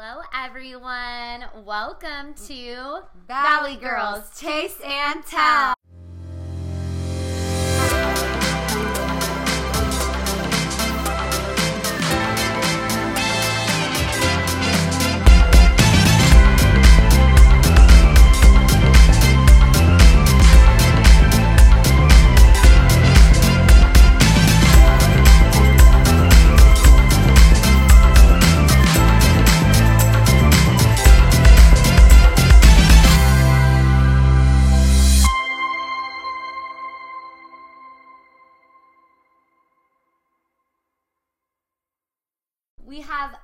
Hello, everyone. Welcome to Valley Girls Taste and Tell.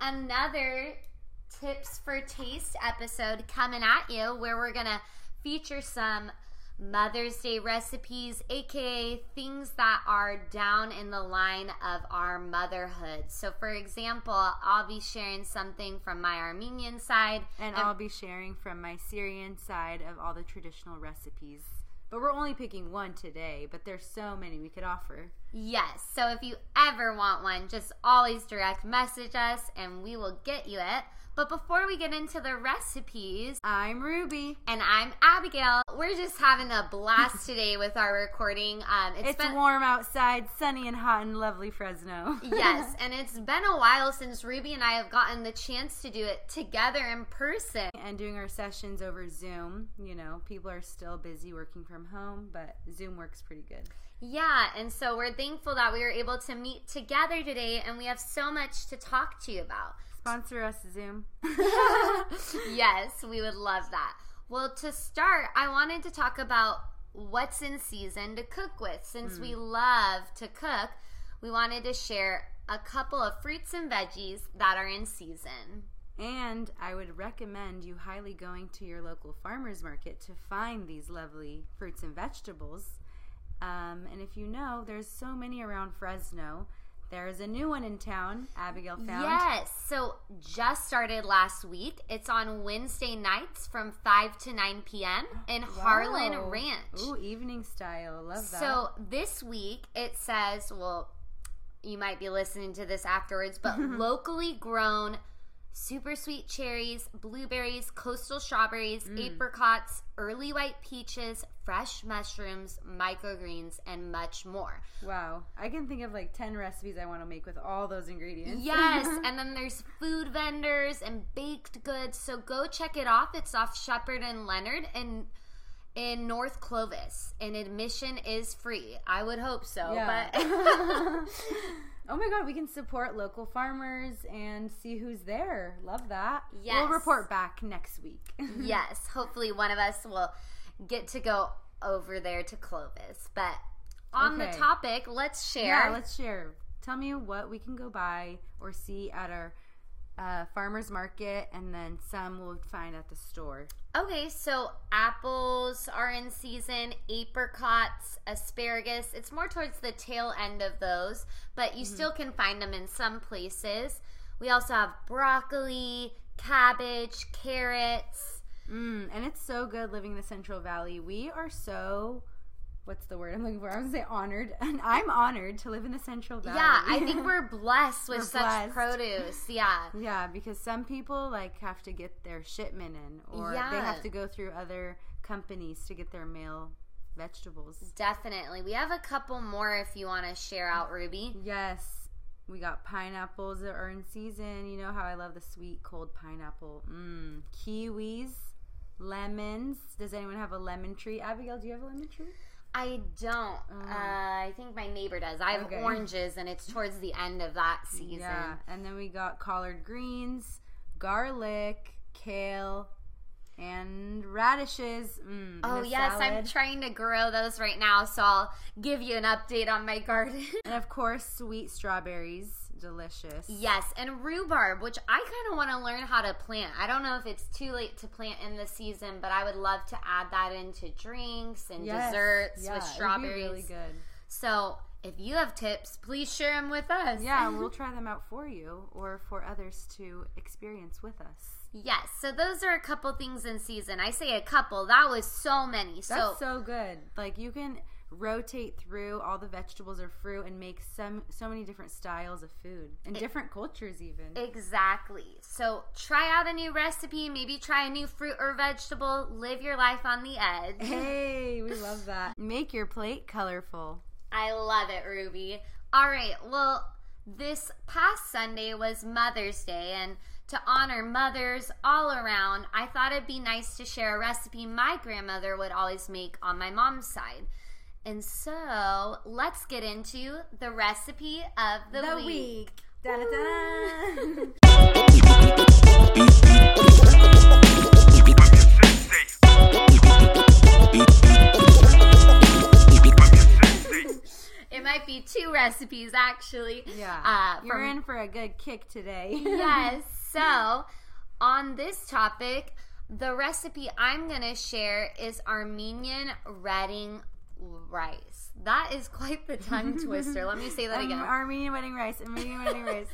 Another tips for taste episode coming at you where we're going to feature some Mother's Day recipes, aka things that are down in the line of our motherhood. So, for example, I'll be sharing something from my Armenian side, And I'll be sharing from my Syrian side of all the traditional recipes. But we're only picking one today, but there's so many we could offer. Yes. So if you ever want one, just always direct message us and we will get you it. But before we get into the recipes, I'm Ruby. and I'm Abigail, we're just having a blast today with our recording. Um, It's, been warm outside, sunny and hot in lovely Fresno. yes, and it's been a while since Ruby and I have gotten the chance to do it together in person. and doing our sessions over Zoom. You know, people are still busy working from home, but Zoom works pretty good. Yeah, and so we're thankful that we were able to meet together today, and we have so much to talk to you about. Sponsor us, Zoom. yes, we would love that. Well, to start, I wanted to talk about what's in season to cook with. Since we mm. love to cook, we wanted to share a couple of fruits and veggies that are in season. And I would recommend you highly going to your local farmer's market to find these lovely fruits and vegetables. Um, and if you know, there's so many around Fresno. There is a new one in town, Abigail found. Yes, so just started last week. It's on Wednesday nights from 5 to 9 p.m. in Harlan Ranch. Ooh, evening style. Love that. So this week it says, well, you might be listening to this afterwards, but locally grown super sweet cherries, blueberries, coastal strawberries, Mm. apricots, early white peaches, fresh mushrooms, microgreens, and much more. wow. I can think of like 10 recipes I want to make with all those ingredients. Yes, and then there's food vendors and baked goods. So go check it off. It's off Shepherd and Leonard and in North Clovis. And admission is free. I would hope so. Yeah. But oh my god, we can support local farmers and see who's there. Love that. Yes. We'll report back next week. yes, hopefully one of us will get to go over there to Clovis. But on the topic, let's share. Yeah, let's share. Tell me what we can go buy or see at our uh, farmers market, and then some we'll find at the store. Okay, so apples are in season, apricots, asparagus. It's more towards the tail end of those, but you still can find them in some places. We also have broccoli, cabbage, carrots. Mm, and it's so good living in the Central Valley. We are so. What's the word I'm looking for? I was gonna say honored, and I'm honored to live in the Central Valley. Yeah, I think we're blessed with We're such blessed. produce. Yeah. Yeah, because some people like have to get their shipment in, or they have to go through other companies to get their mail vegetables. Definitely. We have a couple more if you want to share out, Ruby. Yes, we got pineapples that are in season. You know how I love the sweet cold pineapple. Mmm, kiwis, lemons. Does anyone have a lemon tree? Abigail, do you have a lemon tree? I don't. Uh, I think my neighbor does. I have. Okay. oranges, and it's towards the end of that season. Yeah, and then we got collard greens, garlic, kale, and radishes. Mm, Oh yes, I'm trying to grow those right now, so I'll give you an update on my garden. and of course, sweet strawberries. Delicious. yes, and rhubarb, which I kind of want to learn how to plant. I don't know if it's too late to plant in the season, but I would love to add that into drinks and Yes. desserts Yeah, with strawberries. really good. So if you have tips, please share them with us. Yeah, we'll try them out for you or for others to experience with us. Yes, so those are a couple things in season. I say a couple. That was so many. That's So, so, good. Like you can rotate through all the vegetables or fruit and make some so many different styles of food and different cultures even. Exactly. So try out a new recipe, maybe try a new fruit or vegetable, live your life on the edge. hey, we love that. Make your plate colorful. I love it, Ruby. All right, well, this past Sunday was Mother's Day, and to honor mothers all around, I thought it'd be nice to share a recipe my grandmother would always make on my mom's side. And so let's get into the recipe of the, The week. week. It might be two recipes actually. yeah. Uh, You're in for a good kick today. yes. So, on this topic, the recipe I'm going to share is Armenian redding rice. That is quite the tongue twister. Let me say that Um, again. Armenian wedding rice. Armenian wedding rice.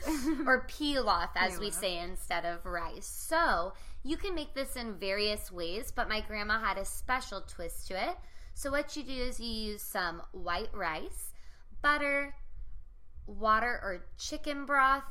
or pilaf, as we say instead of rice. So, you can make this in various ways, but my grandma had a special twist to it. So, what you do is you use some white rice, butter, water or chicken broth,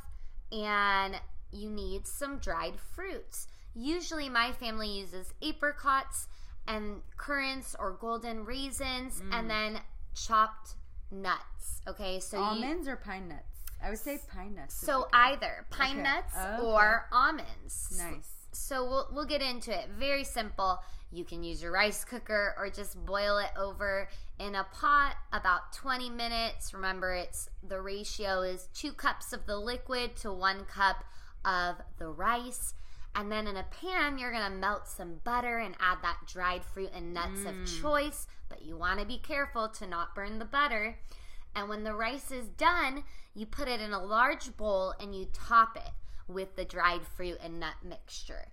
and you need some dried fruits. Usually, my family uses apricots and currants or golden raisins, mm. and then chopped nuts. Okay, so you, Almonds or pine nuts? I would say pine nuts. so either pine Okay. nuts Okay. or almonds. nice. So we'll we'll get into it. Very simple. You can use your rice cooker or just boil it over in a pot about 20 minutes. Remember it's the ratio is 2 cups of the liquid to 1 cup of the rice. And then in a pan, you're to melt some butter and add that dried fruit and nuts of mm. choice, but you want to be careful to not burn the butter. And when the rice is done, you put it in a large bowl and you top it with the dried fruit and nut mixture.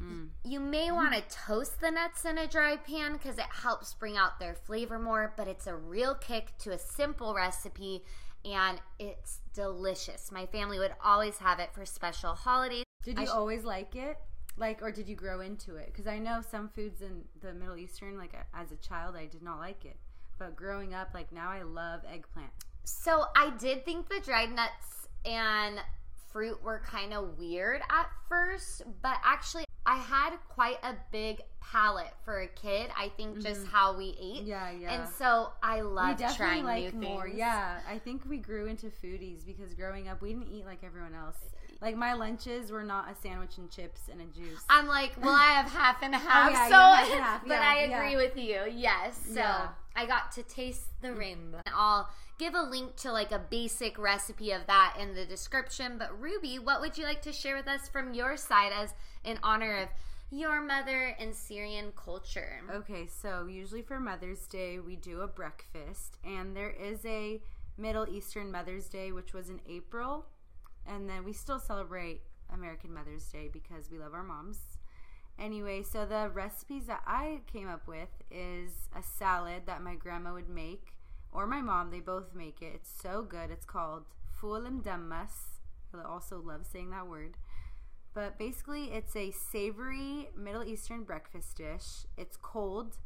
Mm. You may mm-hmm. want to toast the nuts in a dry pan because it helps bring out their flavor more, but it's a real kick to a simple recipe and it's delicious. My family would always have it for special holidays. Did you sh- always like it? Like, or did you grow into it? Because I know some foods in the Middle Eastern, like as a child, I did not like it. But growing up, like now I love eggplant. So I did think the dried nuts and fruit were kind of weird at first, but actually I had quite a big palate for a kid. I think mm-hmm. just how we ate. Yeah, yeah. And so I love trying like new more. things. Yeah, I think we grew into foodies because growing up, we didn't eat like everyone else. Like my lunches were not a sandwich and chips and a juice. I'm like, well, I have half and half. Oh, yeah, so, half and half. but Yeah, I agree yeah. with you. Yes. So. I got to taste the rainbow. I'll give a link to like a basic recipe of that in the description. But Ruby, what would you like to share with us from your side as in honor of your mother and Syrian culture? Okay, so usually for Mother's Day, we do a breakfast, and there is a Middle Eastern Mother's Day, which was in April, and then we still celebrate American Mother's Day because we love our moms. Anyway, so the recipes that I came up with is a salad that my grandma would make, or my mom, they both make it. It's so good. It's called Ful Medames. I also love saying that word. But basically, it's a savory Middle Eastern breakfast dish. It's cold.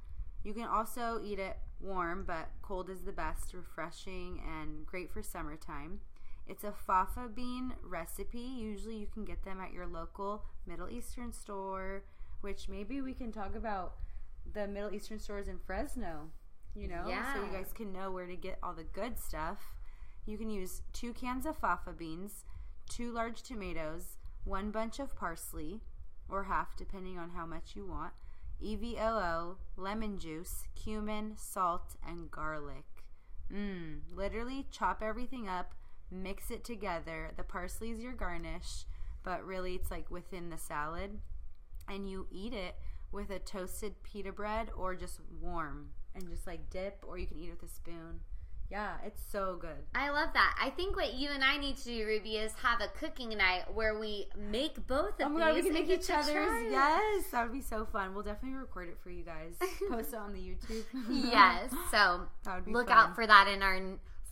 You can also eat it warm, but cold is the best, refreshing, and great for summertime. It's a fava bean recipe. Usually, you can get them at your local Middle Eastern store, which maybe we can talk about the Middle Eastern stores in Fresno, you know, so you guys can know where to get all the good stuff. You can use two cans of fava beans, two large tomatoes, one bunch of parsley, or half depending on how much you want, EVOO, lemon juice, cumin, salt, and garlic. Mmm, literally chop everything up, mix it together. The parsley is your garnish, but really it's like within the salad. And you eat it with a toasted pita bread or just warm and just like dip, or you can eat it with a spoon. Yeah, it's so good. I love that. I think what you and I need to do, Ruby, is have a cooking night where we make both of Oh my god, we these can make each other's. Yes, that would be so fun. We'll definitely record it for you guys. Post it on the YouTube. yes. So That would be look fun. out for that in our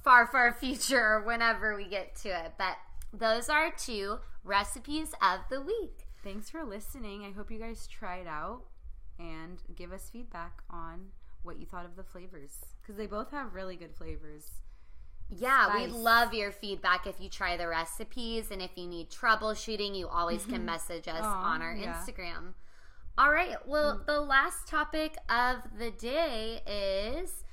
far, far future or whenever we get to it. But those are two recipes of the week. Thanks for listening. I hope you guys try it out and give us feedback on what you thought of the flavors because they both have really good flavors. Yeah, we Spice. love your feedback if you try the recipes and if you need troubleshooting, you always can mm-hmm. message us Aw, on our yeah. Instagram. All right, well, mm. the last topic of the day is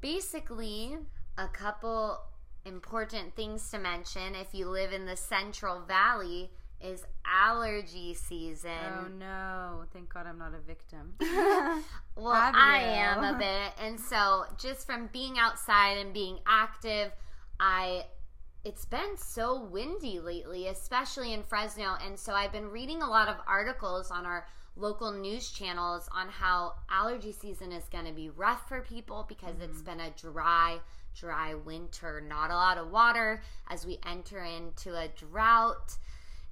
basically a couple important things to mention if you live in the Central Valley is allergy season. Oh no! Thank God I'm not a victim. Well, I am a bit. And so just from being outside and being active, I it's been so windy lately, especially in Fresno, and so I've been reading a lot of articles on our local news channels on how allergy season is going to be rough for people because it's mm-hmm. been a dry dry winter, not a lot of water as we enter into a drought.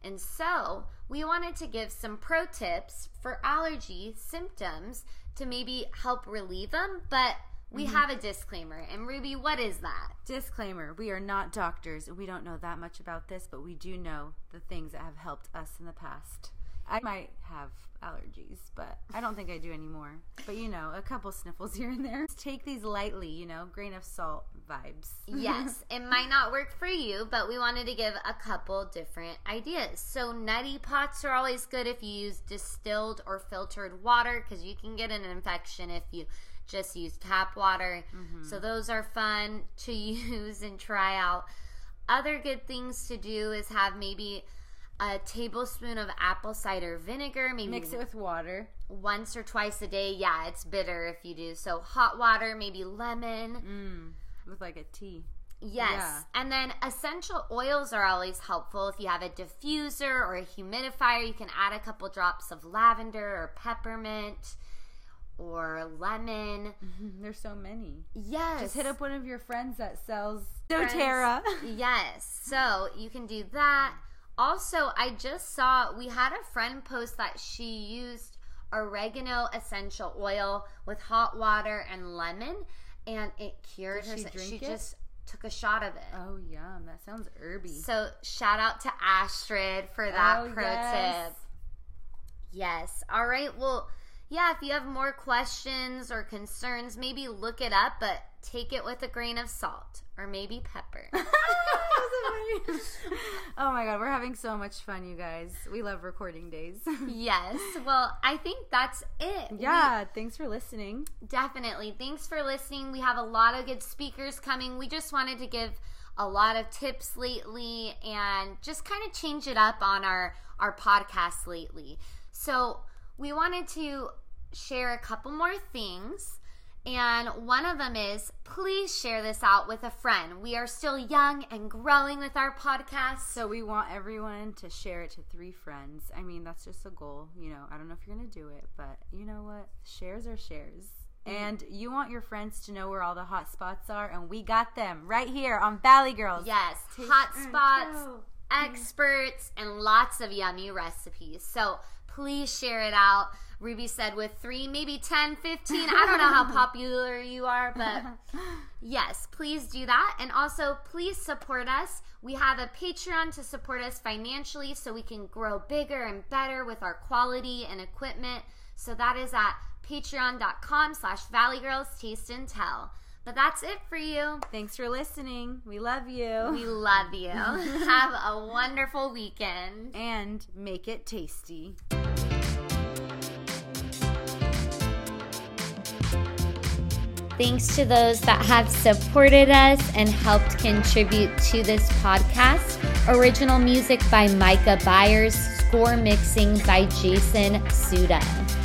And so, we wanted to give some pro tips for allergy symptoms to maybe help relieve them, but we mm-hmm. have a disclaimer. And Ruby, what is that? Disclaimer: We are not doctors, we don't know that much about this, but we do know the things that have helped us in the past. I might have allergies, but I don't think I do anymore. But you know, a couple sniffles here and there. Just take these lightly, you know, grain of salt vibes. Yes, it might not work for you, but we wanted to give a couple different ideas. So, neti pots are always good if you use distilled or filtered water because you can get an infection if you just use tap water. So, those are fun to use and try out. Other good things to do is have maybe a tablespoon of apple cider vinegar, maybe Mix it with water. once or twice a day. Yeah, it's bitter if you do. So, hot water, maybe lemon. Mm, with like a tea. Yes. Yeah. And then essential oils are always helpful. If you have a diffuser or a humidifier, you can add a couple drops of lavender or peppermint or lemon. There's so many. Yes. Just hit up one of your friends that sells doTERRA. yes. So you can do that. Also, I just saw we had a friend post that she used oregano essential oil with hot water and lemon and it cured Did her. she drink she it? just took a shot of it. Oh, yum. That sounds herby. So shout out to Astrid for that Oh, pro yes. tip. Yes. All right. Well, yeah, if you have more questions or concerns, maybe look it up, but take it with a grain of salt or maybe pepper. oh my god, we're having so much fun, you guys. We love recording days. yes. Well, I think that's it. We- yeah, thanks for listening. Definitely. Thanks for listening. We have a lot of good speakers coming. We just wanted to give a lot of tips lately and just kind of change it up on our our podcast lately. So, we wanted to share a couple more things. And one of them is please share this out with a friend. We are still young and growing with our podcast. So we want everyone to share it to three friends. I mean, that's just a goal. You know, I don't know if you're gonna do it, but you know what? Shares are shares. Mm. And you want your friends to know where all the hot spots are, and we got them right here on Valley Girls. Yes, Taste hot spots, show. Experts, and lots of yummy recipes. So please share it out. Ruby said with three, maybe 10, 15. I don't know how popular you are, but yes, please do that. And also, please support us. We have a Patreon to support us financially so we can grow bigger and better with our quality and equipment. So that is at patreon.com slash valleygirls taste and tell. But that's it for you. Thanks for listening. We love you. We love you. Have a wonderful weekend. and make it tasty. Thanks to those that have supported us and helped contribute to this podcast. Original music by Micah Byers, score mixing by Jason Soudah.